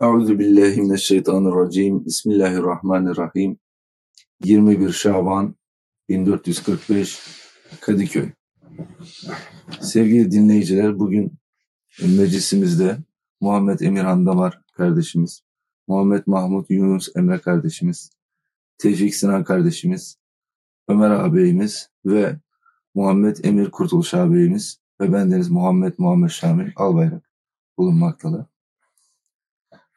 Euzu billahi mineşşeytanirracim. Bismillahirrahmanirrahim. 21 Şaban 1445 Kadıköy. Sevgili dinleyiciler bugün meclisimizde Muhammed Emirhan Damar kardeşimiz, Muhammed Mahmut Yunus Emre kardeşimiz, Tevfik Sinan kardeşimiz, Ömer ağabeyimiz ve Muhammed Emir Kurtuluş ağabeyimiz ve bendeniz Muhammed Muhammed Şamil Albayrak bulunmaktalar.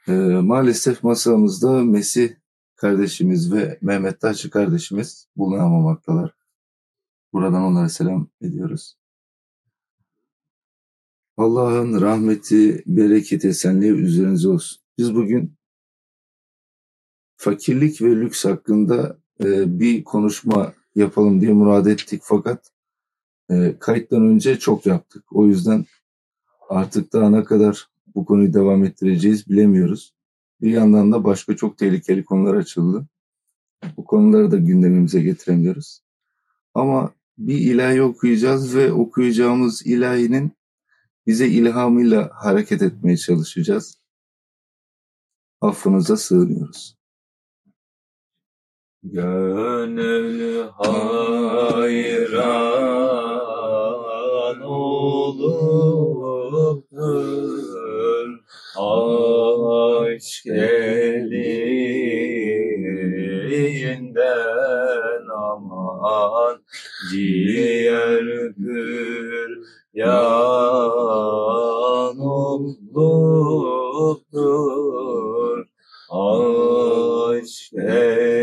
Ee, maalesef masamızda Mesih kardeşimiz ve Mehmet Taşçı kardeşimiz bulunamamaktalar. Buradan onlara selam ediyoruz. Allah'ın rahmeti, bereketi, esenliği üzerinize olsun. Biz bugün fakirlik ve lüks hakkında e, bir konuşma yapalım diye murad ettik fakat e, kayıttan önce çok yaptık. O yüzden artık daha ne kadar bu konuyu devam ettireceğiz bilemiyoruz. Bir yandan da başka çok tehlikeli konular açıldı. Bu konuları da gündemimize getiremiyoruz. Ama bir ilahi okuyacağız ve okuyacağımız ilahinin bize ilhamıyla hareket etmeye çalışacağız. Affınıza sığınıyoruz. Gönül hayran olupdur aşk elinden aman ciğerdir yan olupdur aşk elinden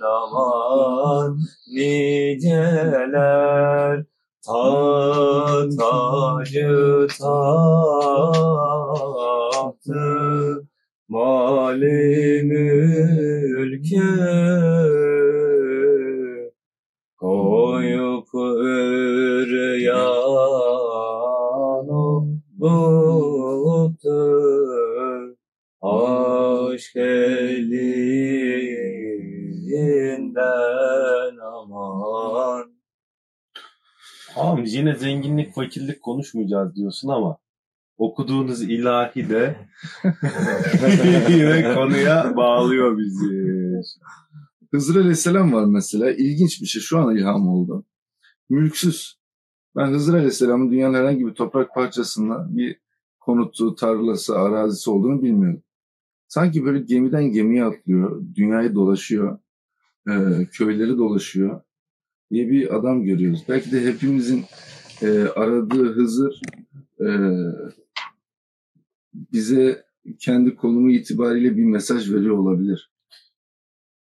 aman niceler tatacı tahtı mali mülke yine zenginlik fakirlik konuşmayacağız diyorsun ama okuduğunuz ilahi de yine konuya bağlıyor bizi. Hızır Aleyhisselam var mesela. İlginç bir şey. Şu an ilham oldu. Mülksüz. Ben Hızır Aleyhisselam'ın dünyanın herhangi bir toprak parçasında bir konutu, tarlası, arazisi olduğunu bilmiyordum. Sanki böyle gemiden gemiye atlıyor, dünyayı dolaşıyor, e, köyleri dolaşıyor diye bir adam görüyoruz. Belki de hepimizin e, aradığı Hızır e, bize kendi konumu itibariyle bir mesaj veriyor olabilir.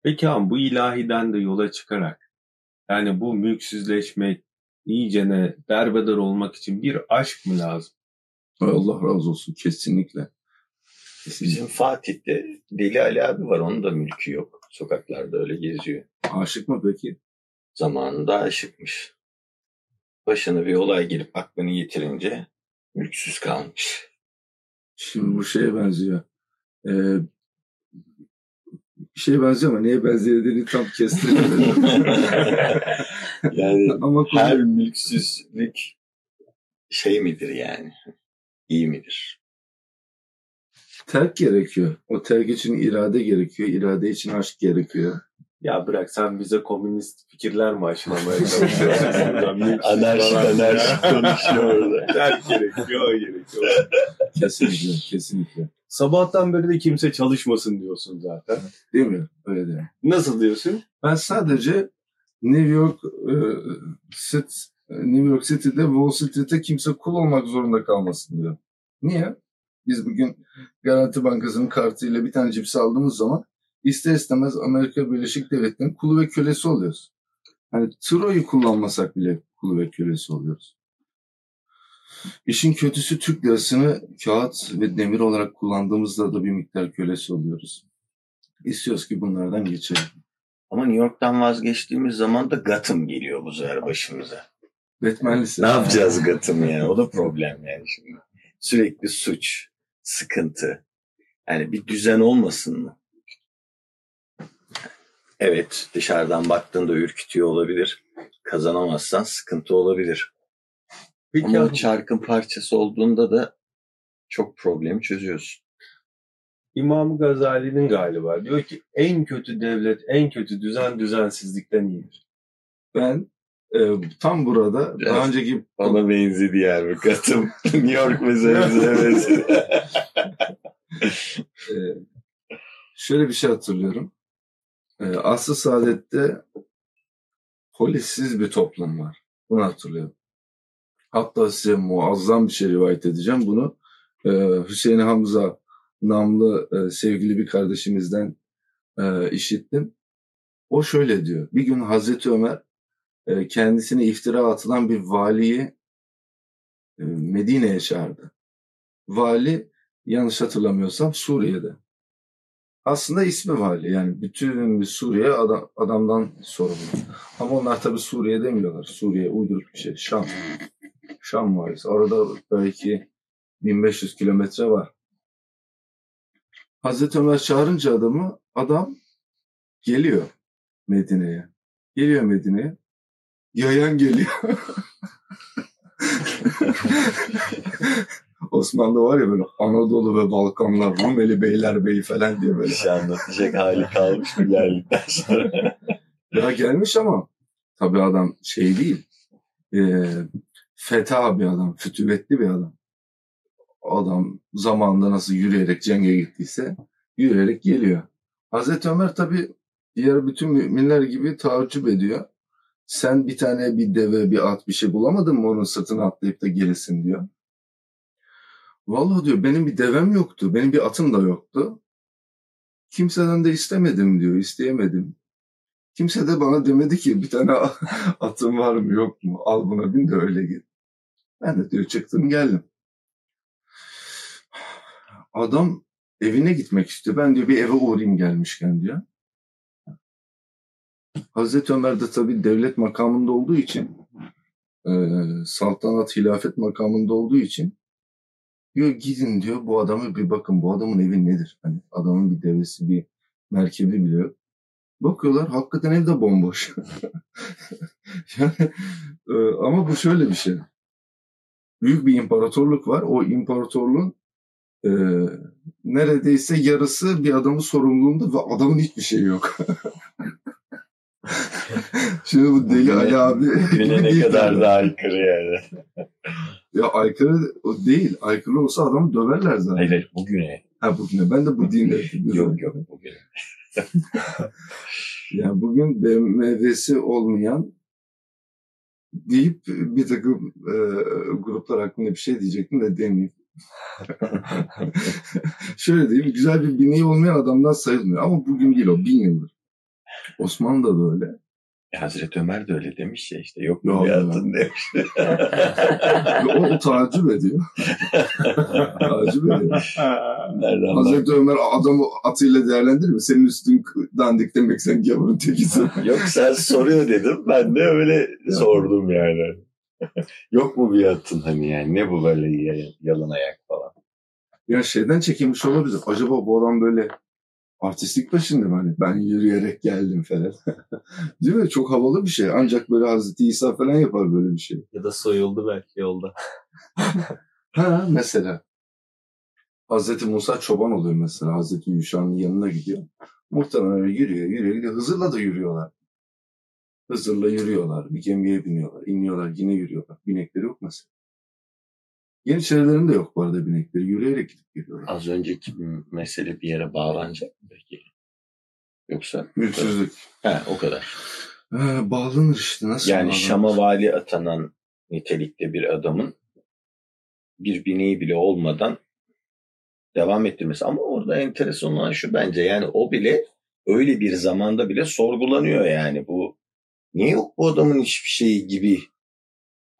Peki ama bu ilahiden de yola çıkarak yani bu mülksüzleşmek, iyicene derbeder olmak için bir aşk mı lazım? Allah razı olsun kesinlikle. Bizim Fatih'te Deli Ali abi var. Onun da mülkü yok. Sokaklarda öyle geziyor. Aşık mı peki? Zamanında aşıkmış. Başına bir olay gelip aklını yitirince mülksüz kalmış. Şimdi bu şeye benziyor. Ee, bir şeye benziyor ama neye benzediğini tam kestiremedim. yani ama konu- her mülksüzlük şey midir yani? İyi midir? terk gerekiyor. O terk için irade gerekiyor. İrade için aşk gerekiyor. Ya bırak sen bize komünist fikirler mi aşılamaya çalışıyorsun? Falan. anarşik konuşuyor orada. Dert gerekiyor, gerekiyor. Kesinlikle, kesinlikle. Sabahtan beri de kimse çalışmasın diyorsun zaten. Değil mi? Öyle değil. Nasıl diyorsun? Ben sadece New York e, City, New York City'de Wall Street'te kimse kul olmak zorunda kalmasın diyor. Niye? Biz bugün Garanti Bankası'nın kartıyla bir tane cips aldığımız zaman ister istemez Amerika Birleşik Devletleri'nin kulu ve kölesi oluyoruz. Hani Troy'u kullanmasak bile kulu ve kölesi oluyoruz. İşin kötüsü Türk lirasını kağıt ve demir olarak kullandığımızda da bir miktar kölesi oluyoruz. İstiyoruz ki bunlardan geçelim. Ama New York'tan vazgeçtiğimiz zaman da Gotham geliyor bu sefer başımıza. Batman lise. Ne yapacağız Gotham yani? O da problem yani şimdi. Sürekli suç, sıkıntı. Yani bir düzen olmasın mı? Evet dışarıdan baktığında ürkütüyor olabilir. Kazanamazsan sıkıntı olabilir. Peki Ama abi, çarkın parçası olduğunda da çok problemi çözüyorsun. İmam Gazali'nin galiba diyor ki en kötü devlet, en kötü düzen düzensizlikten iyidir. Ben e, tam burada Biraz daha önceki Bana benzedi yani bu katım. New York meselesi. e, şöyle bir şey hatırlıyorum. E, Asr-ı Saadet'te polissiz bir toplum var. Bunu hatırlıyorum. Hatta size muazzam bir şey rivayet edeceğim. Bunu e, Hüseyin Hamza namlı e, sevgili bir kardeşimizden e, işittim. O şöyle diyor. Bir gün Hazreti Ömer e, kendisine iftira atılan bir valiyi Medine'ye çağırdı. Vali yanlış hatırlamıyorsam Suriye'de. Aslında ismi vali yani bütün bir Suriye adam, adamdan sorumlu. Ama onlar tabii Suriye demiyorlar. Suriye uyduruk bir şey. Şam. Şam valisi. Orada belki 1500 kilometre var. Hazreti Ömer çağırınca adamı adam geliyor Medine'ye. Geliyor Medine'ye. Yayan geliyor. Osmanlı var ya böyle Anadolu ve Balkanlar, Rumeli Beylerbeyi falan diye böyle. Bir şey anlatacak hali kalmış mı geldikten sonra? Ya gelmiş ama tabii adam şey değil. E, feta bir adam, fütüvetli bir adam. Adam zamanında nasıl yürüyerek cenge gittiyse yürüyerek geliyor. Hazreti Ömer tabii diğer bütün müminler gibi taaccüp ediyor. Sen bir tane bir deve, bir at bir şey bulamadın mı onun sırtına atlayıp da gelesin diyor. Vallahi diyor benim bir devem yoktu, benim bir atım da yoktu. Kimseden de istemedim diyor, isteyemedim. Kimse de bana demedi ki bir tane atım var mı yok mu al buna bin de öyle git. Ben de diyor çıktım geldim. Adam evine gitmek istiyor. Ben diyor bir eve uğrayayım gelmişken diyor. Hazreti Ömer de tabii devlet makamında olduğu için e, saltanat hilafet makamında olduğu için diyor gidin diyor bu adamı bir bakın bu adamın evi nedir? Hani adamın bir devesi bir merkebi bile yok. Bakıyorlar hakikaten evde bomboş. yani, e, ama bu şöyle bir şey. Büyük bir imparatorluk var. O imparatorluğun e, neredeyse yarısı bir adamın sorumluluğunda ve adamın hiçbir şeyi yok. Şimdi bu deli Güne- Ali abi Güne ne kadar da aykırı yani. Ya aykırı o değil. Aykırı olsa adamı döverler zaten. Hayır hayır bugüne. Ha bugüne. Ben de bu dinde. Yok yok bugüne. Yani bugün BMW'si olmayan deyip bir takım e, gruplar hakkında bir şey diyecektim de demeyeyim. Şöyle diyeyim, güzel bir bineği olmayan adamdan sayılmıyor. Ama bugün değil o, bin yıldır. Osmanlı da böyle. E, Hazreti Ömer de öyle demiş ya işte. Yok mu bir ya. atın demiş. O, o tacip ediyor. tacip ediyor. Nereden bak? Hazreti Ömer adamı atıyla değerlendirir mi? Senin üstün dandik demek sen gavurun tekisin. Yok sen soruyor dedim. Ben de öyle sordum yani. Yok mu bir atın hani yani ne bu böyle ya- yalın ayak falan. Ya şeyden çekilmiş olabilir. Acaba bu adam böyle artistlik peşinde? Hani ben yürüyerek geldim falan. Değil mi? Çok havalı bir şey. Ancak böyle Hazreti İsa falan yapar böyle bir şey. Ya da soyuldu belki yolda. Ha mesela. Hazreti Musa çoban oluyor mesela. Hazreti Yuşa'nın yanına gidiyor. Muhtemelen yürüyor, yürüyor, gidiyor. Hızır'la da yürüyorlar. Hızır'la yürüyorlar. Bir gemiye biniyorlar. iniyorlar, yine yürüyorlar. Binekleri yok mesela. Yeniçerilerin de yok bu arada binekleri. Yürüyerek gidip geliyorlar. Az önceki mesele bir yere bağlanacak mı peki? Yoksa? Mülksüzlük. He o kadar. Ee, bağlanır işte. Nasıl Yani bağlanır? Şam'a vali atanan nitelikte bir adamın bir bineği bile olmadan devam ettirmesi. Ama orada enteresan olan şu bence yani o bile öyle bir zamanda bile sorgulanıyor yani bu niye yok bu adamın hiçbir şeyi gibi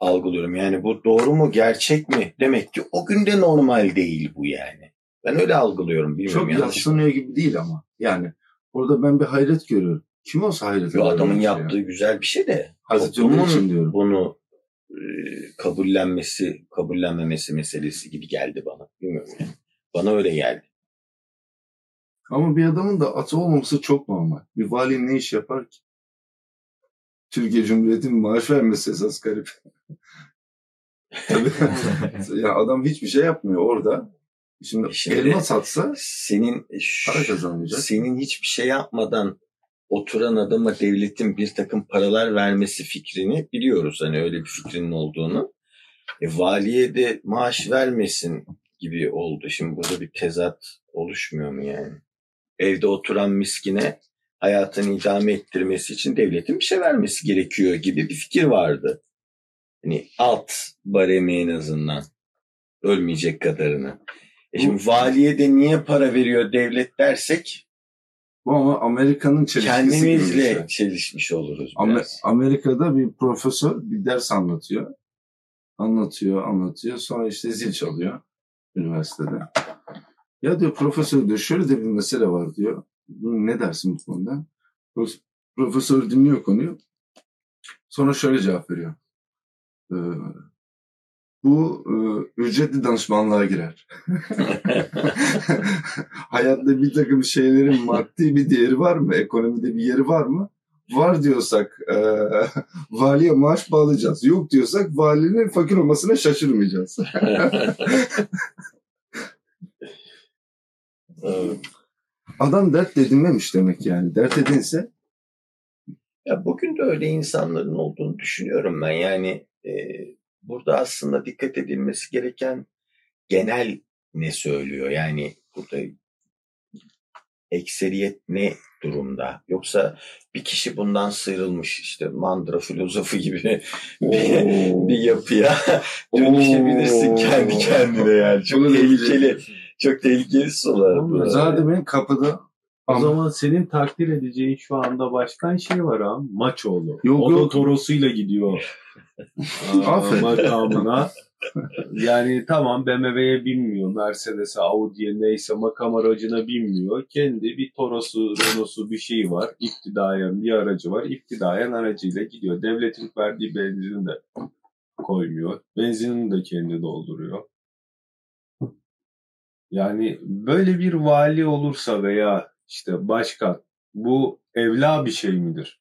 algılıyorum. Yani bu doğru mu gerçek mi? Demek ki o günde normal değil bu yani. Ben öyle algılıyorum bilmiyorum Çok yatsınıyor gibi değil ama. Yani orada ben bir hayret görüyorum. Kim olsa hayret Yo, eder adamın yaptığı ya. güzel bir şey de Hazreti Ömer için diyorum. bunu e, kabullenmesi, kabullenmemesi meselesi gibi geldi bana. Bilmiyorum yani. Bana öyle geldi. Ama bir adamın da atı olmaması çok normal. Bir vali ne iş yapar ki? Türkiye Cumhuriyeti'nin maaş vermesi esas garip. Tabii. ya adam hiçbir şey yapmıyor orada. Şimdi, Şimdi elma satsa senin para kazanmayacak. senin hiçbir şey yapmadan oturan adama devletin bir takım paralar vermesi fikrini biliyoruz. Hani öyle bir fikrinin olduğunu. E, valiye de maaş vermesin gibi oldu. Şimdi burada bir tezat oluşmuyor mu yani? Evde oturan miskine hayatını idame ettirmesi için devletin bir şey vermesi gerekiyor gibi bir fikir vardı. Hani alt baremi en azından ölmeyecek kadarını. E şimdi valiye de niye para veriyor devlet dersek Bu ama Amerika'nın çelişkisi gibi kendimizle şey. çelişmiş oluruz Amer- biraz. Amerika'da bir profesör bir ders anlatıyor. Anlatıyor, anlatıyor. Sonra işte zil çalıyor üniversitede. Ya diyor profesör diyor şöyle de bir mesele var diyor. Ne dersin bu konuda? Pro- Profesör dinliyor konuyu. Sonra şöyle cevap veriyor. Ee, bu e, ücretli danışmanlığa girer. Hayatta bir takım şeylerin maddi bir değeri var mı? Ekonomide bir yeri var mı? Var diyorsak e, valiye maaş bağlayacağız. Yok diyorsak valinin fakir olmasına şaşırmayacağız. Evet. Adam dert edinmemiş demek yani. Dert edinse Ya bugün de öyle insanların olduğunu düşünüyorum ben. Yani e, burada aslında dikkat edilmesi gereken genel ne söylüyor? Yani burada ekseriyet ne durumda? Yoksa bir kişi bundan sıyrılmış işte mandıra filozofu gibi bir, bir yapıya dönüşebilirsin kendi kendine yani. Çok tehlikeli, çok tehlikeli sular. bu. zaten benim kapıda O Ama- zaman senin takdir edeceğin şu anda başkan şey var ha. Maçoğlu. Yok, o da torosuyla gidiyor. Aferin. makamına. Yani tamam BMW'ye binmiyor. Mercedes'e, Audi'ye neyse makam aracına binmiyor. Kendi bir Toros'u, Renault'su bir şey var. İptidayen bir aracı var. İptidayen aracıyla gidiyor. Devletin verdiği benzini de koymuyor. Benzinini de kendi dolduruyor. Yani böyle bir vali olursa veya işte başkan bu evla bir şey midir?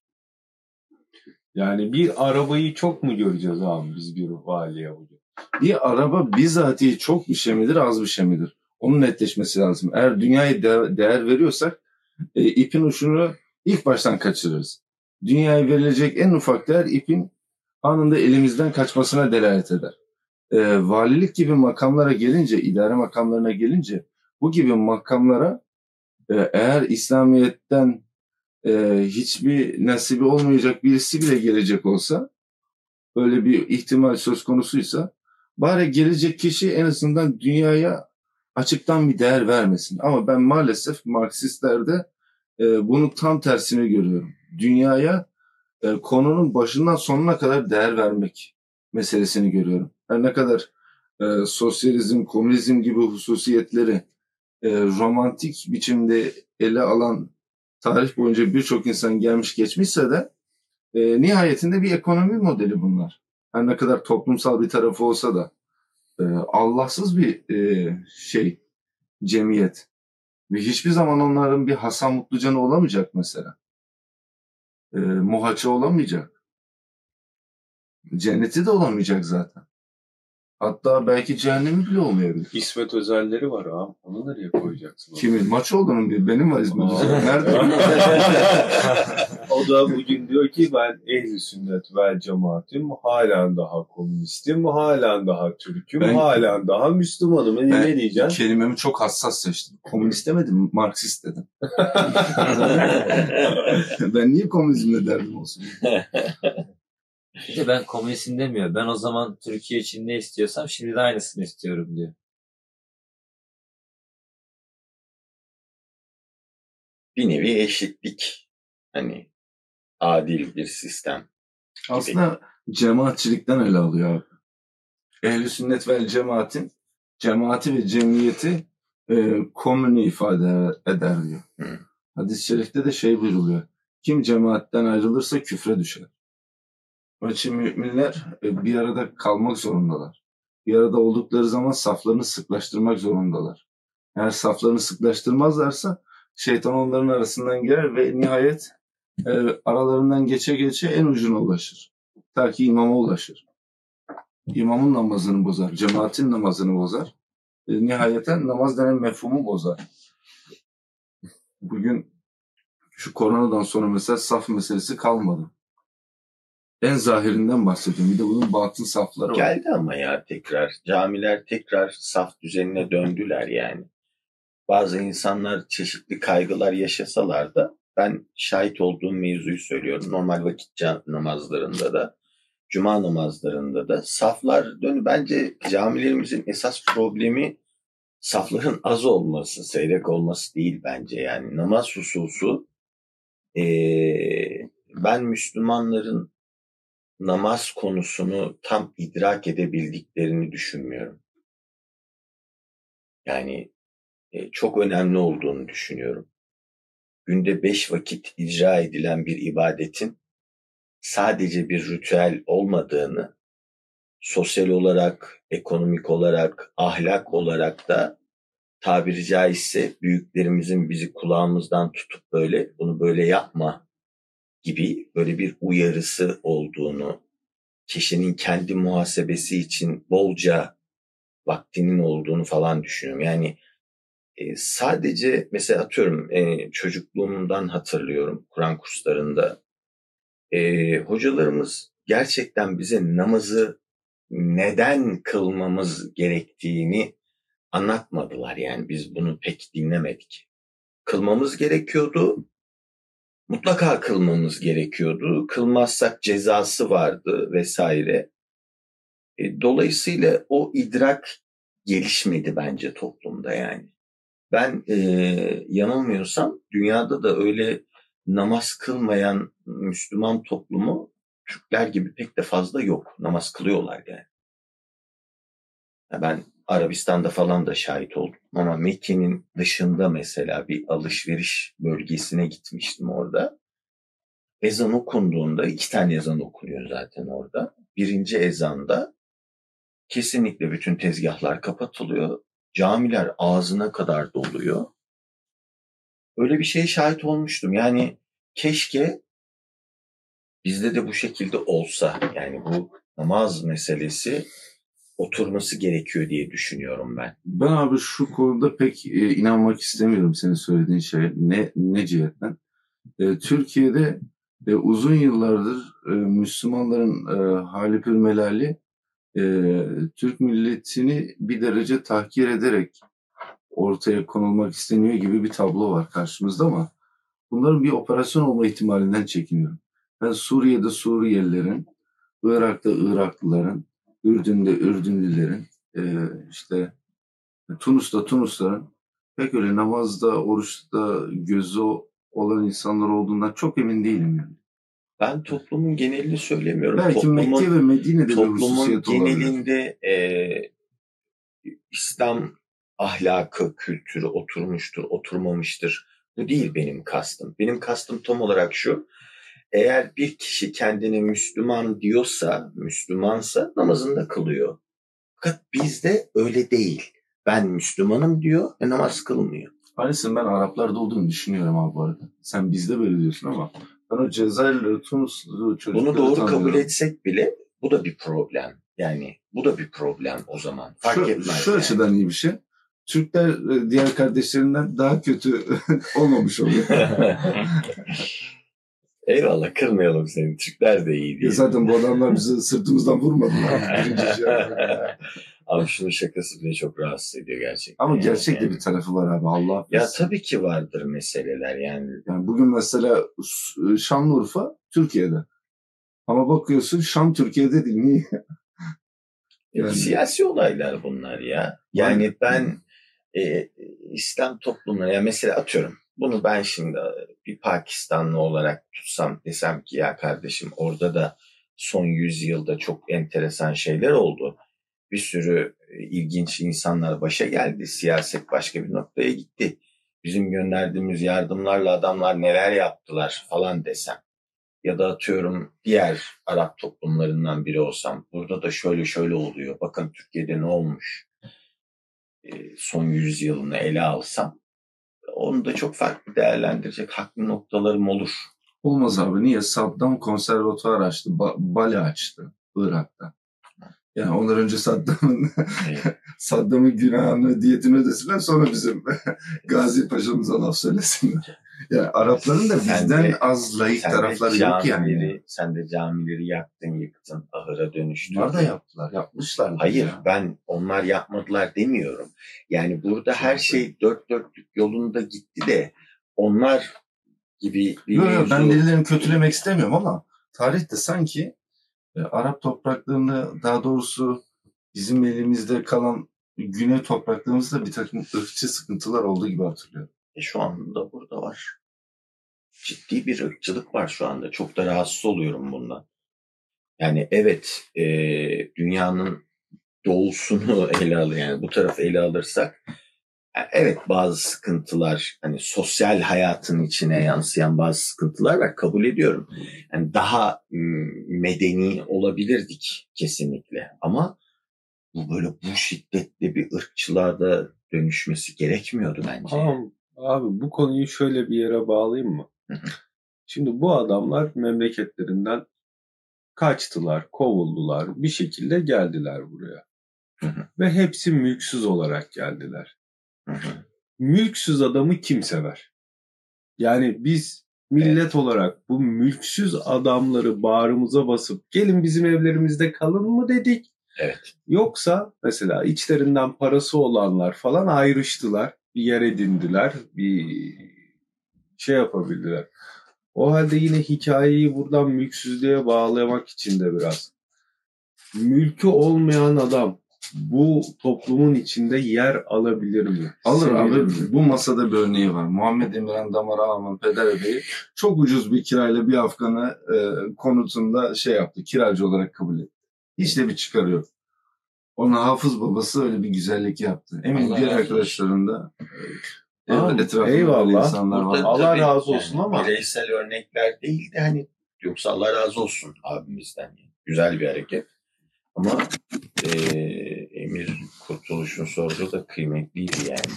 Yani bir arabayı çok mu göreceğiz abi biz bir valiye bugün? bir araba bizatihi çok bir şey midir az bir şey midir? Onun netleşmesi lazım. Eğer dünyaya de- değer veriyorsak e, ipin uçunu ilk baştan kaçırırız. Dünyaya verilecek en ufak değer ipin anında elimizden kaçmasına delalet eder. E, valilik gibi makamlara gelince, idare makamlarına gelince bu gibi makamlara e, eğer İslamiyet'ten e, hiçbir nasibi olmayacak birisi bile gelecek olsa öyle bir ihtimal söz konusuysa bari gelecek kişi en azından dünyaya açıktan bir değer vermesin. Ama ben maalesef Marksistlerde e, bunun tam tersini görüyorum. Dünyaya e, konunun başından sonuna kadar değer vermek meselesini görüyorum. Her ne kadar e, sosyalizm, komünizm gibi hususiyetleri e, romantik biçimde ele alan tarih boyunca birçok insan gelmiş geçmişse de e, nihayetinde bir ekonomi modeli bunlar. Her ne kadar toplumsal bir tarafı olsa da e, Allahsız bir e, şey cemiyet ve hiçbir zaman onların bir Hasan Mutlucan'ı olamayacak mesela. E, muhaçı olamayacak. Cenneti de olamayacak zaten. Hatta belki cehennemi bile olmayabilir. İsmet özelleri var abi. Onu nereye koyacaksın? Kimin? Maç olduğunun bir benim var İzmir'de. Aa. Nerede? o da bugün diyor ki ben ehli sünnet vel cemaatim, halen daha komünistim, halen daha Türk'üm, Ben- halen daha Müslümanım. E, Ben- ne diyeceksin? Kelimemi çok hassas seçtim. Komünist demedim, Marksist dedim. ben niye komünizmle derdim olsun? Bir de ben komünistim demiyor. Ben o zaman Türkiye için ne istiyorsam şimdi de aynısını istiyorum diyor. bir nevi eşitlik. Hani adil bir sistem. Aslında cemaatçilikten ele alıyor abi. Ehli sünnet ve cemaatin cemaati ve cemiyeti e, komünü ifade eder diyor. Hı. Hadis-i şerifte de şey buyruluyor. Kim cemaatten ayrılırsa küfre düşer. Onun müminler e, bir arada kalmak zorundalar. Bir arada oldukları zaman saflarını sıklaştırmak zorundalar. Eğer saflarını sıklaştırmazlarsa şeytan onların arasından girer ve nihayet e, aralarından geçe geçe en ucuna ulaşır. Ta ki imama ulaşır. imamın namazını bozar, cemaatin namazını bozar. E, nihayeten namaz denen mefhumu bozar. Bugün şu koronadan sonra mesela saf meselesi kalmadı. En zahirinden bahsediyorum. Bir de bunun batın safları var. Geldi ama ya tekrar. Camiler tekrar saf düzenine döndüler yani. Bazı insanlar çeşitli kaygılar yaşasalar da ben şahit olduğum mevzuyu söylüyorum. Normal vakit namazlarında da, cuma namazlarında da saflar dön. Bence camilerimizin esas problemi safların az olması, seyrek olması değil bence. Yani namaz hususu eee, ben Müslümanların namaz konusunu tam idrak edebildiklerini düşünmüyorum. Yani e, çok önemli olduğunu düşünüyorum. Günde beş vakit icra edilen bir ibadetin sadece bir ritüel olmadığını, sosyal olarak, ekonomik olarak, ahlak olarak da tabiri caizse büyüklerimizin bizi kulağımızdan tutup böyle bunu böyle yapma gibi böyle bir uyarısı olduğunu, kişinin kendi muhasebesi için bolca vaktinin olduğunu falan düşünüyorum. Yani e, sadece mesela atıyorum e, çocukluğumdan hatırlıyorum Kur'an kurslarında e, hocalarımız gerçekten bize namazı neden kılmamız gerektiğini anlatmadılar. Yani biz bunu pek dinlemedik. Kılmamız gerekiyordu. Mutlaka kılmamız gerekiyordu. Kılmazsak cezası vardı vesaire. E, dolayısıyla o idrak gelişmedi bence toplumda yani. Ben e, yanılmıyorsam dünyada da öyle namaz kılmayan Müslüman toplumu Türkler gibi pek de fazla yok. Namaz kılıyorlar yani. Ya ben Arabistan'da falan da şahit oldum. Ama Mekke'nin dışında mesela bir alışveriş bölgesine gitmiştim orada. Ezan okunduğunda iki tane ezan okunuyor zaten orada. Birinci ezanda kesinlikle bütün tezgahlar kapatılıyor. Camiler ağzına kadar doluyor. Öyle bir şeye şahit olmuştum. Yani keşke bizde de bu şekilde olsa. Yani bu namaz meselesi oturması gerekiyor diye düşünüyorum ben. Ben abi şu konuda pek e, inanmak istemiyorum senin söylediğin şeye. Ne, ne cihetten? E, Türkiye'de e, uzun yıllardır e, Müslümanların e, hali melali e, Türk milletini bir derece tahkir ederek ortaya konulmak isteniyor gibi bir tablo var karşımızda ama bunların bir operasyon olma ihtimalinden çekiniyorum. Ben Suriye'de Suriyelilerin, Irak'ta Iraklıların, Ürdün'de Ürdünlülerin, e, işte Tunus'ta Tunusların pek öyle namazda, oruçta gözü olan insanlar olduğundan çok emin değilim yani. Ben toplumun genelini söylemiyorum. Belki toplumun, Mekke ve Medine'de toplumun olabilir. genelinde e, İslam ahlakı, kültürü oturmuştur, oturmamıştır. Bu değil benim kastım. Benim kastım tam olarak şu. Eğer bir kişi kendine Müslüman diyorsa, Müslümansa namazında kılıyor. Fakat bizde öyle değil. Ben Müslümanım diyor ve namaz kılmıyor. Aynısını ben Araplarda olduğunu düşünüyorum abi bu arada. Sen bizde böyle diyorsun ama ben o Cezayirli, Tunuslu çocukları Bunu doğru kabul tanıyorum. etsek bile bu da bir problem. Yani bu da bir problem o zaman. Fark şu, etmez. şu yani. açıdan iyi bir şey. Türkler e, diğer kardeşlerinden daha kötü olmamış oluyor. Eyvallah kırmayalım seni. Türkler de iyi Ya değil. Zaten bu adamlar bizi sırtımızdan vurmadılar. Şey. Ama şunun şakası beni çok rahatsız ediyor gerçekten. Ama Yani- gerçek de yani- bir tarafı var abi Allah Ya affetsin. tabii ki vardır meseleler yani. Yani bugün mesela Şanlıurfa Türkiye'de. Ama bakıyorsun Şam Türkiye'de değil. Niye? Yani- Siyasi olaylar bunlar ya. Yani ben e, İslam toplumuna ya mesela atıyorum bunu ben şimdi bir Pakistanlı olarak tutsam desem ki ya kardeşim orada da son yüzyılda çok enteresan şeyler oldu. Bir sürü e, ilginç insanlar başa geldi. Siyaset başka bir noktaya gitti. Bizim gönderdiğimiz yardımlarla adamlar neler yaptılar falan desem. Ya da atıyorum diğer Arap toplumlarından biri olsam. Burada da şöyle şöyle oluyor. Bakın Türkiye'de ne olmuş? E, son yüzyılını ele alsam. Onu da çok farklı değerlendirecek haklı noktalarım olur. Olmaz abi. Niye? Saddam konservatuvar açtı. Ba- bale açtı Irak'ta. Yani ondan önce Saddam'ın. Saddam'ın günahını diyetini ödesinler sonra bizim Gazi Paşa'mıza laf söylesinler. Yani Arapların da bizden de- az layık tarafları yok yani. sen de camileri yaktın, yıktın, ahıra dönüştürdün. Bunlar da yaptılar, yapmışlar. Hayır Ya. ben onlar yapmadılar demiyorum. Yani burada her şey dört dörtlük yolunda gitti de onlar gibi bir Yok yok ben mevzu- birilerini kötülemek istemiyorum ama tarihte sanki e, Arap topraklarında daha doğrusu bizim elimizde kalan güney topraklarımızda bir takım ırkçı sıkıntılar olduğu gibi hatırlıyorum. E, şu anda burada var. Ciddi bir ırkçılık var şu anda. Çok da rahatsız oluyorum bundan. Yani evet e, dünyanın doğusunu ele alır yani bu tarafı ele alırsak e, evet bazı sıkıntılar hani sosyal hayatın içine yansıyan bazı sıkıntılar var kabul ediyorum. Yani daha mm, medeni olabilirdik kesinlikle ama bu böyle bu şiddetli bir ırkçılığa da dönüşmesi gerekmiyordu bence. Tamam abi bu konuyu şöyle bir yere bağlayayım mı? Şimdi bu adamlar memleketlerinden kaçtılar, kovuldular, bir şekilde geldiler buraya. Ve hepsi mülksüz olarak geldiler. Mülksüz adamı kim sever? Yani biz millet olarak bu mülksüz adamları bağrımıza basıp gelin bizim evlerimizde kalın mı dedik? Evet. Yoksa mesela içlerinden parası olanlar falan ayrıştılar. Bir yer edindiler. Bir şey yapabildiler. O halde yine hikayeyi buradan mülksüzlüğe bağlamak için de biraz. Mülkü olmayan adam bu toplumun içinde yer alabilir mi? Alır mi? bu masada bir örneği var. Muhammed Emirhan Damar Ağam'ın peder beyi çok ucuz bir kirayla bir Afgan'ı e, konutunda şey yaptı. Kiracı olarak kabul etti. Hiç de bir çıkarı yok. Ona hafız babası öyle bir güzellik yaptı. Emin Allah diğer razı arkadaşlarım da e, etrafında eyvallah. insanlar var. Burada Allah razı yani olsun ama- bireysel örnekler değil de hani yoksa Allah razı olsun abimizden. Yani. Güzel bir hareket. Ama eee Emir Kurtuluş'un sorduğu da kıymetliydi yani.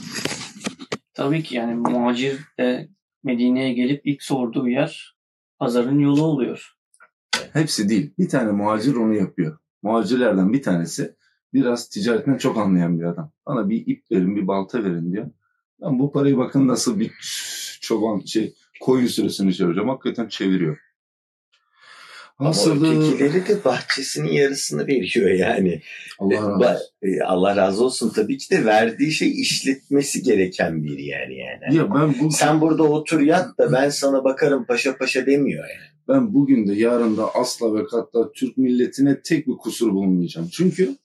Tabii ki yani muhacir de Medine'ye gelip ilk sorduğu yer pazarın yolu oluyor. Hepsi değil. Bir tane muhacir onu yapıyor. Muhacirlerden bir tanesi biraz ticaretten çok anlayan bir adam. Bana bir ip verin, bir balta verin diyor. Ben bu parayı bakın nasıl bir çoban şey koyun sürüsünü çevireceğim. Hakikaten çeviriyor. Ama Hasılı ötekileri de bahçesinin yarısını veriyor yani. Allah E, razı olsun. e, Allah razı olsun tabii ki de verdiği şey işletmesi gereken bir yer yani. Ya ben bu Sen burada otur yat da ben sana bakarım paşa paşa demiyor yani. ben bugün de yarın da asla ve katla Türk milletine tek bir kusur bulmayacağım. Çünkü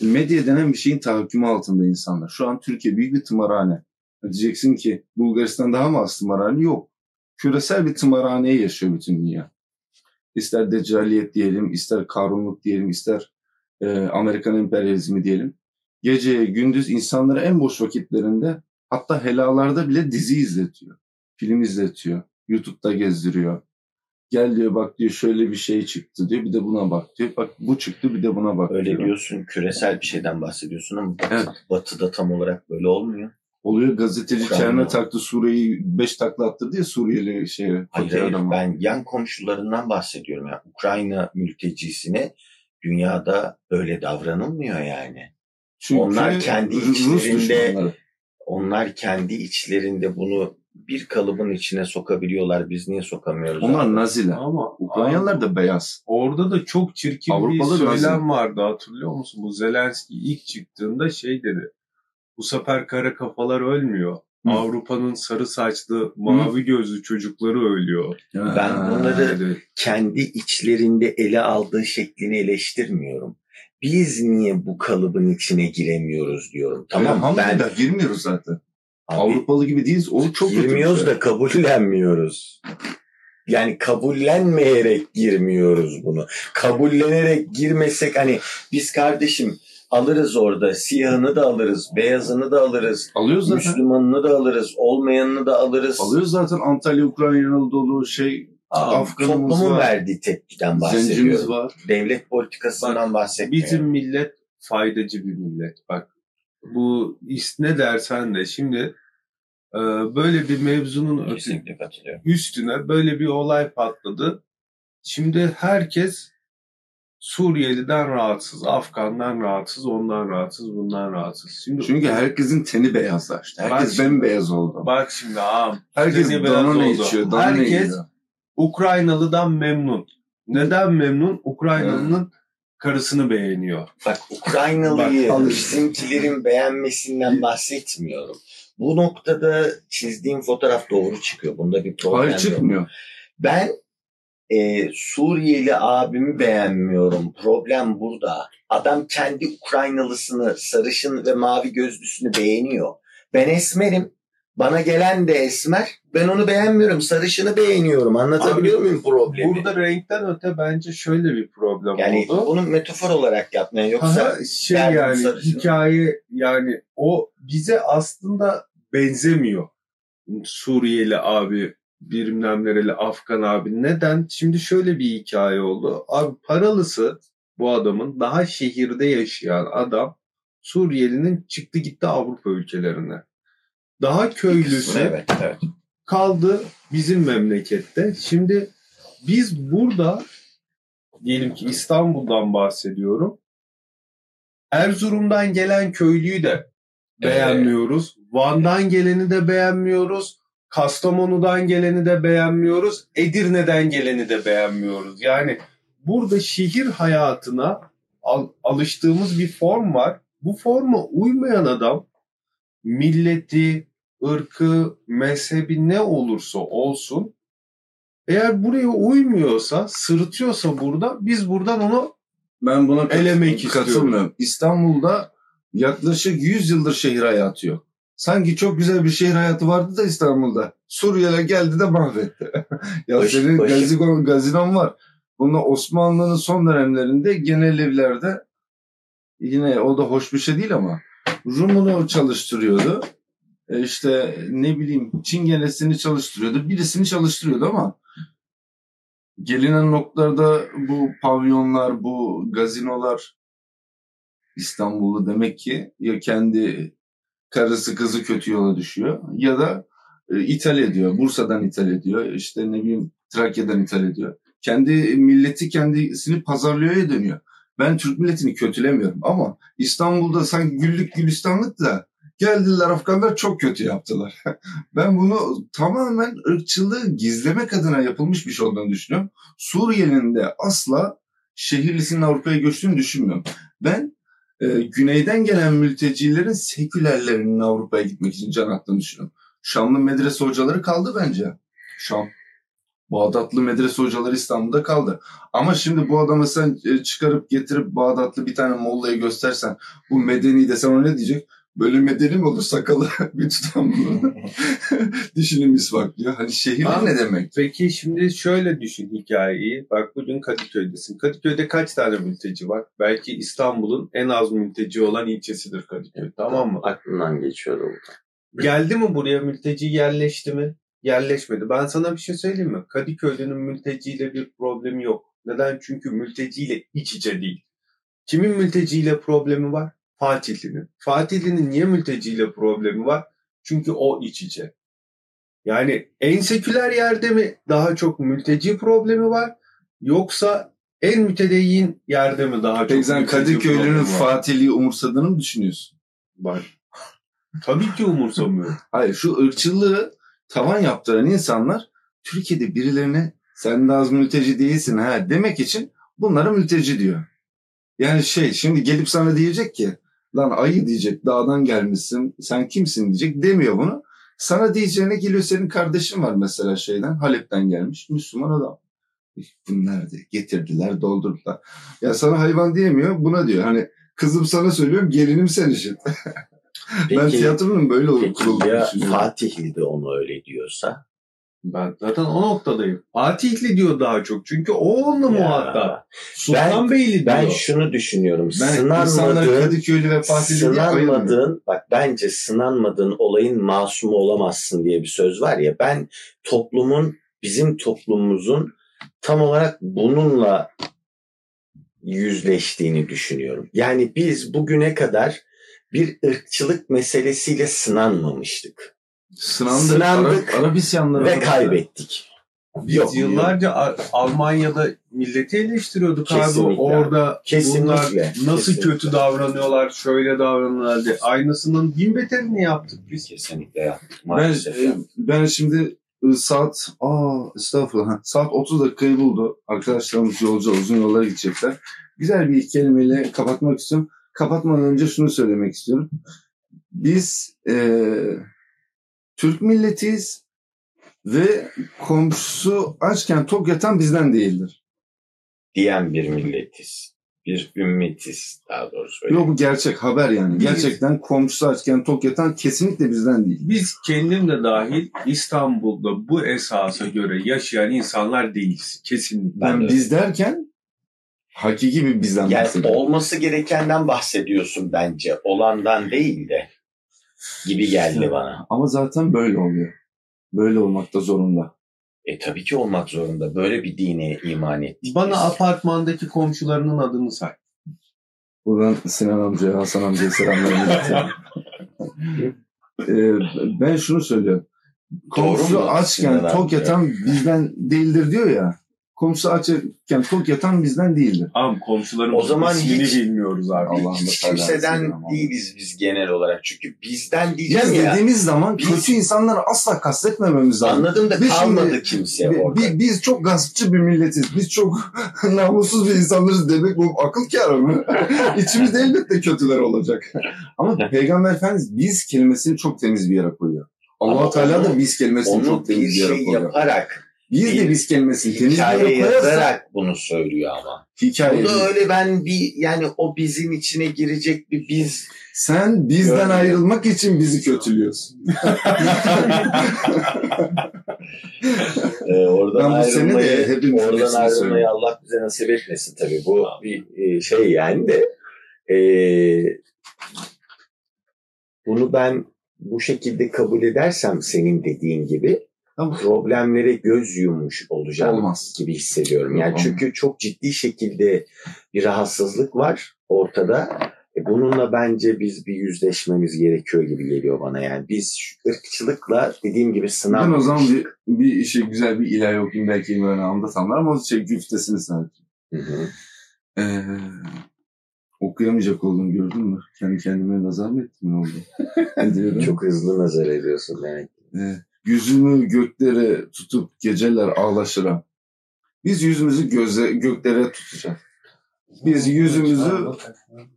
medya denen bir şeyin tahakkümü altında insanlar. Şu an Türkiye büyük bir tımarhane. Diyeceksin ki Bulgaristan daha mı az tımarhane? Yok. Küresel bir tımarhaneye yaşıyor bütün dünya. İster deccaliyet diyelim, ister karunluk diyelim, ister e, Amerikan emperyalizmi diyelim. Gece, gündüz insanları en boş vakitlerinde hatta helalarda bile dizi izletiyor. Film izletiyor. YouTube'da gezdiriyor. Gel diyor bak diyor şöyle bir şey çıktı diyor. Bir de buna bak diyor. Bak bu çıktı bir de buna bak Öyle diyor. diyorsun küresel bir şeyden bahsediyorsun ama Evet. batıda tam olarak böyle olmuyor. Oluyor gazeteci çelme taktı Suriye'yi 5 takla attırdı ya Suriyeli şeye. Hayır, hayır ben yan komşularından bahsediyorum. Yani Ukrayna mültecisine dünyada böyle davranılmıyor yani. Çünkü onlar kendi Rus içlerinde-. Onlar kendi içlerinde bunu bir kalıbın içine sokabiliyorlar. Biz niye sokamıyoruz? Onlar abi? Naziler. Ama Ukraynalılar da beyaz. Orada da çok çirkin Avrupalı bir Nazi. söylem vardı hatırlıyor musun? Bu Zelenski ilk çıktığında şey dedi. Bu sefer kara kafalar ölmüyor. Hı. Avrupa'nın sarı saçlı, mavi gözlü çocukları ölüyor. Ben bunları- Dedi. kendi içlerinde ele aldığı şeklini eleştirmiyorum. Biz niye bu kalıbın içine giremiyoruz diyorum. Tamam ben ben girmiyoruz zaten. abi, Avrupalı gibi değiliz. O çok girmiyoruz şey. da kabullenmiyoruz. Yani kabullenmeyerek girmiyoruz bunu. Kabullenerek girmesek hani biz kardeşim alırız orada siyahını da alırız, beyazını da alırız, Alıyoruz zaten. Müslümanını da alırız, olmayanını da alırız. Alıyoruz zaten Antalya, Ukrayna dolu şey Aa, Afganımız toplumun var. verdiği tepkiden zencimiz bahsediyorum. var. Devlet politikasından bahsetmiyorum. Bizim millet faydacı bir millet. Bak bu ne dersen de şimdi e, böyle bir mevzunun üstüne böyle bir olay patladı. Şimdi herkes Suriyeli'den rahatsız, Afgan'dan rahatsız, ondan rahatsız, bundan rahatsız. Şimdi Çünkü herkesin teni beyazlaştı. Herkes Bak bembeyaz oldu. bak şimdi ağam. Herkes Danone oldu. içiyor. Danone Herkes yiyor. Ukraynalı'dan memnun. Neden memnun? Ukraynalı'nın karısını beğeniyor. Bak Ukraynalıyı Bak, bizimkilerin beğenmesinden bahsetmiyorum. Bu noktada çizdiğim fotoğraf doğru çıkıyor. Bunda bir problem Hayır yok. çıkmıyor. Ben e, Suriyeli abimi beğenmiyorum. Problem burada. Adam kendi Ukraynalısını, sarışın ve mavi gözlüsünü beğeniyor. Ben esmerim. Bana gelen de esmer. Ben onu beğenmiyorum. Sarışını beğeniyorum. Anlatabiliyor muyum problemi? Burada renkten öte bence şöyle bir problem yani oldu. bunu metafor olarak yapmayan yoksa Aha, şey yani sarışın. hikaye yani o bize aslında benzemiyor. Suriyeli abi birimden nereli Afgan abi. Neden? Şimdi şöyle bir hikaye oldu. Abi paralısı bu adamın daha şehirde yaşayan adam Suriyelinin çıktı gitti Avrupa ülkelerine. Daha köylüsü evet, evet. kaldı bizim memlekette. Şimdi biz burada diyelim ki İstanbul'dan bahsediyorum. Erzurum'dan gelen köylüyü de beğenmiyoruz. Van'dan geleni de beğenmiyoruz. Kastamonu'dan geleni de beğenmiyoruz. Edirne'den geleni de beğenmiyoruz. Yani burada şehir hayatına al- alıştığımız bir form var. Bu forma uymayan adam milleti, ırkı, mezhebi ne olursa olsun eğer buraya uymuyorsa, sırıtıyorsa burada biz buradan onu Ben buna Elemek istiyorum. katılmıyorum. İstanbul'da yaklaşık 100 yıldır şehir hayatı yok. Sanki çok güzel bir şehir hayatı vardı da İstanbul'da. Suriyeliler geldi de mahvetti. ya Başı- senin başı- gazinon, gazinon var. Bununla Osmanlı'nın son dönemlerinde genel evlerde yine o da hoş bir şey değil ama Rum'unu çalıştırıyordu. E işte ne bileyim Çingenesini çalıştırıyordu. Birisini çalıştırıyordu ama gelinen noktalarda bu pavyonlar, bu gazinolar İstanbul'u demek ki ya kendi karısı kızı kötü yola düşüyor ya da e, ithal ediyor. Bursa'dan ithal ediyor. işte ne bileyim Trakya'dan ithal ediyor. Kendi milleti kendisini pazarlıyor dönüyor. Ben Türk milletini kötülemiyorum ama İstanbul'da sanki güllük gülistanlık da geldiler Afganlar çok kötü yaptılar. ben bunu tamamen ırkçılığı gizlemek adına yapılmış bir şey olduğunu düşünüyorum. Suriye'nin de asla şehirlisinin Avrupa'ya göçtüğünü düşünmüyorum. Ben e, güneyden gelen mültecilerin sekülerlerinin Avrupa'ya gitmek için can attığını düşünüyorum. Şamlı medrese hocaları kaldı bence. Şam. Bağdatlı medrese hocaları İstanbul'da kaldı. Ama şimdi bu adama sen e, çıkarıp getirip Bağdatlı bir tane mollayı göstersen bu medeni desen o ne diyecek? Böyle medeni mi olur sakalı bir tutam bunu. Dişini misvaklıyor. Hani şehir Abi, ne demek? Peki şimdi şöyle düşün hikayeyi. Bak bugün Kadıköy'desin. Kadıköy'de kaç tane mülteci var? Belki İstanbul'un en az mülteci olan ilçesidir Kadıköy. Tamam mı? Aklımdan geçiyor o. Geldi mi buraya mülteci yerleşti mi? Yerleşmedi. Ben sana bir şey söyleyeyim mi? Kadıköy'ün mülteciyle bir problemi yok. Neden? Çünkü mülteciyle iç içe değil. Kimin mülteciyle problemi var? Fatihli'nin. Fatihli'nin niye mülteciyle problemi var? Çünkü o iç içe. Yani en seküler yerde mi daha çok mülteci problemi var? Yoksa en mütedeyyin yerde mi daha çok Peki sen Kadıköylü'nün? Fatihliği umursadığını mı düşünüyorsun? Var. Tabii ki umursamıyorum. Hayır şu ırkçılığı tavan yaptıran insanlar Türkiye'de birilerine sen de az mülteci değilsin ha demek için bunlara mülteci diyor. Yani şey şimdi gelip sana diyecek ki lan ayı diyecek dağdan gelmişsin sen kimsin diyecek demiyor bunu. Sana diyeceğine geliyor senin kardeşin var mesela şeyden Halep'ten gelmiş Müslüman adam. Bunlar de getirdiler doldurdular. Ya sana hayvan diyemiyor buna diyor. Hani kızım sana söylüyorum gelinim sen işin. ben Peki, tiyatronun böyle peki kurulduğunu ya düşünüyorum. Fatihli de onu öyle diyorsa? Ben zaten o noktadayım. Fatihli diyor daha çok. Çünkü o Ya, muhatap. Sultanbeyli diyor. Ben şunu düşünüyorum. Ben Sınanmadığın, Kadıköylü ve Fatihli sınanmadığın, bak bence sınanmadığın olayın masumu olamazsın diye bir söz var ya. Ben toplumun, bizim toplumumuzun tam olarak bununla yüzleştiğini düşünüyorum. Yani biz bugüne kadar bir ırkçılık meselesiyle sınanmamıştık. Sınandık. Sınandık Arap isyanları Ve kaybettik. Biz Yok, yıllarca A- Almanya'da milleti eleştiriyorduk abi. Kesinlikle. Orada Kesinlikle, bunlar nasıl kesinlikle. kötü davranıyorlar, şöyle davranıyorlar diye. Aynısının bin beterini yaptık biz. Kesinlikle yaptık Ben, e, ben şimdi e, saat aa estağfurullah saat 30 dakikayı buldu. Arkadaşlarımız yolcu uzun yollara gidecekler. Güzel bir iki kelimeyle kapatmak istiyorum. Kapatmadan önce şunu söylemek istiyorum. Biz e, Türk milletiyiz ve komşusu açken tok yatan bizden değildir. Diyen bir milletiz. Bir ümmetiz daha doğrusu. öyle. Yok bu gerçek haber yani. Biz- Gerçekten komşusu açken tok yatan kesinlikle bizden değil. Biz kendim de dahil İstanbul'da bu esasa göre yaşayan insanlar değiliz. Kesinlikle. Ben de. biz derken hakiki bir bizden Yani bahsediyorum. olması gerekenden bahsediyorsun bence. Olandan değil de gibi geldi bana. Ama zaten böyle oluyor. Böyle olmakta zorunda. E tabii ki olmak zorunda. Böyle bir dine iman ettik. Bana biz. apartmandaki komşularının adını say. Buradan Sinan amcaya, Hasan amcaya selamlarımı. Ee, ben şunu söylüyorum. Komşu açken tok yatan bizden değildir diyor ya. Komşu açken tok yatan bizden değildir. Ama komşuların O zaman ismini hiç- bilmiyoruz abi. Allah'ım Hiç kimseden değiliz biz genel olarak. Çünkü bizden diyeceğim Biz ya. dediğimiz zaman Biz- kötü insanları asla kastetmememiz lazım. Anladım da Biz kalmadı şimdi- kimse Bi- orada. bi- biz çok gaspçı bir milletiz. Biz çok namussuz bir insanlarız demek bu akıl kârı mı? İçimizde elbette kötüler olacak. Ama Peygamber Efendimiz biz kelimesini çok temiz bir yere koyuyor. allah Teala da biz kelimesini çok bir temiz bir yere şey koyuyor. yaparak, Biz de biz kelimesini temiz bir hikaye yere koyarsak yazarak bunu söylüyor ama. hikaye. Bu da öyle ben bir yani o bizim içine girecek bir biz Sen bizden Görmüyor. ayrılmak için bizi kötülüyorsun. Ee, oradan Ben bu sene de hepimizin oradan ayrılmayı söylüyorum. Allah bize nasip etmesin tabii. Bu bir e, şey yani de e, bunu ben bu şekilde kabul edersem senin dediğin gibi Problemlere göz yummuş olacağım Olmaz. gibi hissediyorum. Yani Olmaz. çünkü çok ciddi şekilde bir rahatsızlık var ortada. E bununla bence biz bir yüzleşmemiz gerekiyor gibi geliyor bana. Yani biz ırkçılıkla dediğim gibi sınav Ben o zaman bir, bir işe güzel bir ilahi okuyayım belki böyle anlatamlar ama o şey güftesini sadece. Hı hı. Ee, okuyamayacak oldum gördün mü? Kendi kendime nazar mı ettim ne oldu? Çok hızlı nazar ediyorsun demek. Ee, yüzümü göklere tutup geceler ağlaşıram. Biz yüzümüzü göze, göklere tutacağız. Biz yüzümüzü...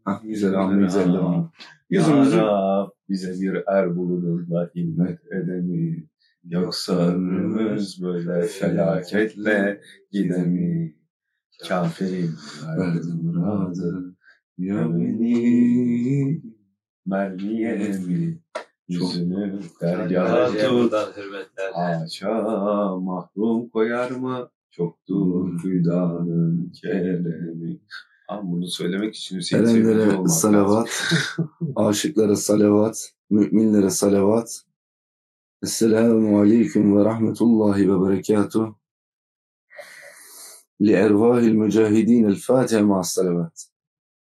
Hah, güzel anlı güzel devam. Yüzümüzü... Ya bize bir er bulunur da himmet edemi. Yoksa ömrümüz böyle felaketle gidemi. Kafirim Verdi muradı ya beni mermiye mi? Yüzünü Dergaha dergaha tut. buradan hürmetler. Haşa mahrum koyar mı? Çoktur hüdanın keremi. Ama bunu söylemek için Hüseyin Sevinci Erenlere olmak lazım. salavat, aşıklara salavat, müminlere salavat. Esselamu aleyküm ve rahmetullahi ve berekatuh. لأرواح المجاهدين الفاتحة مع الصلوات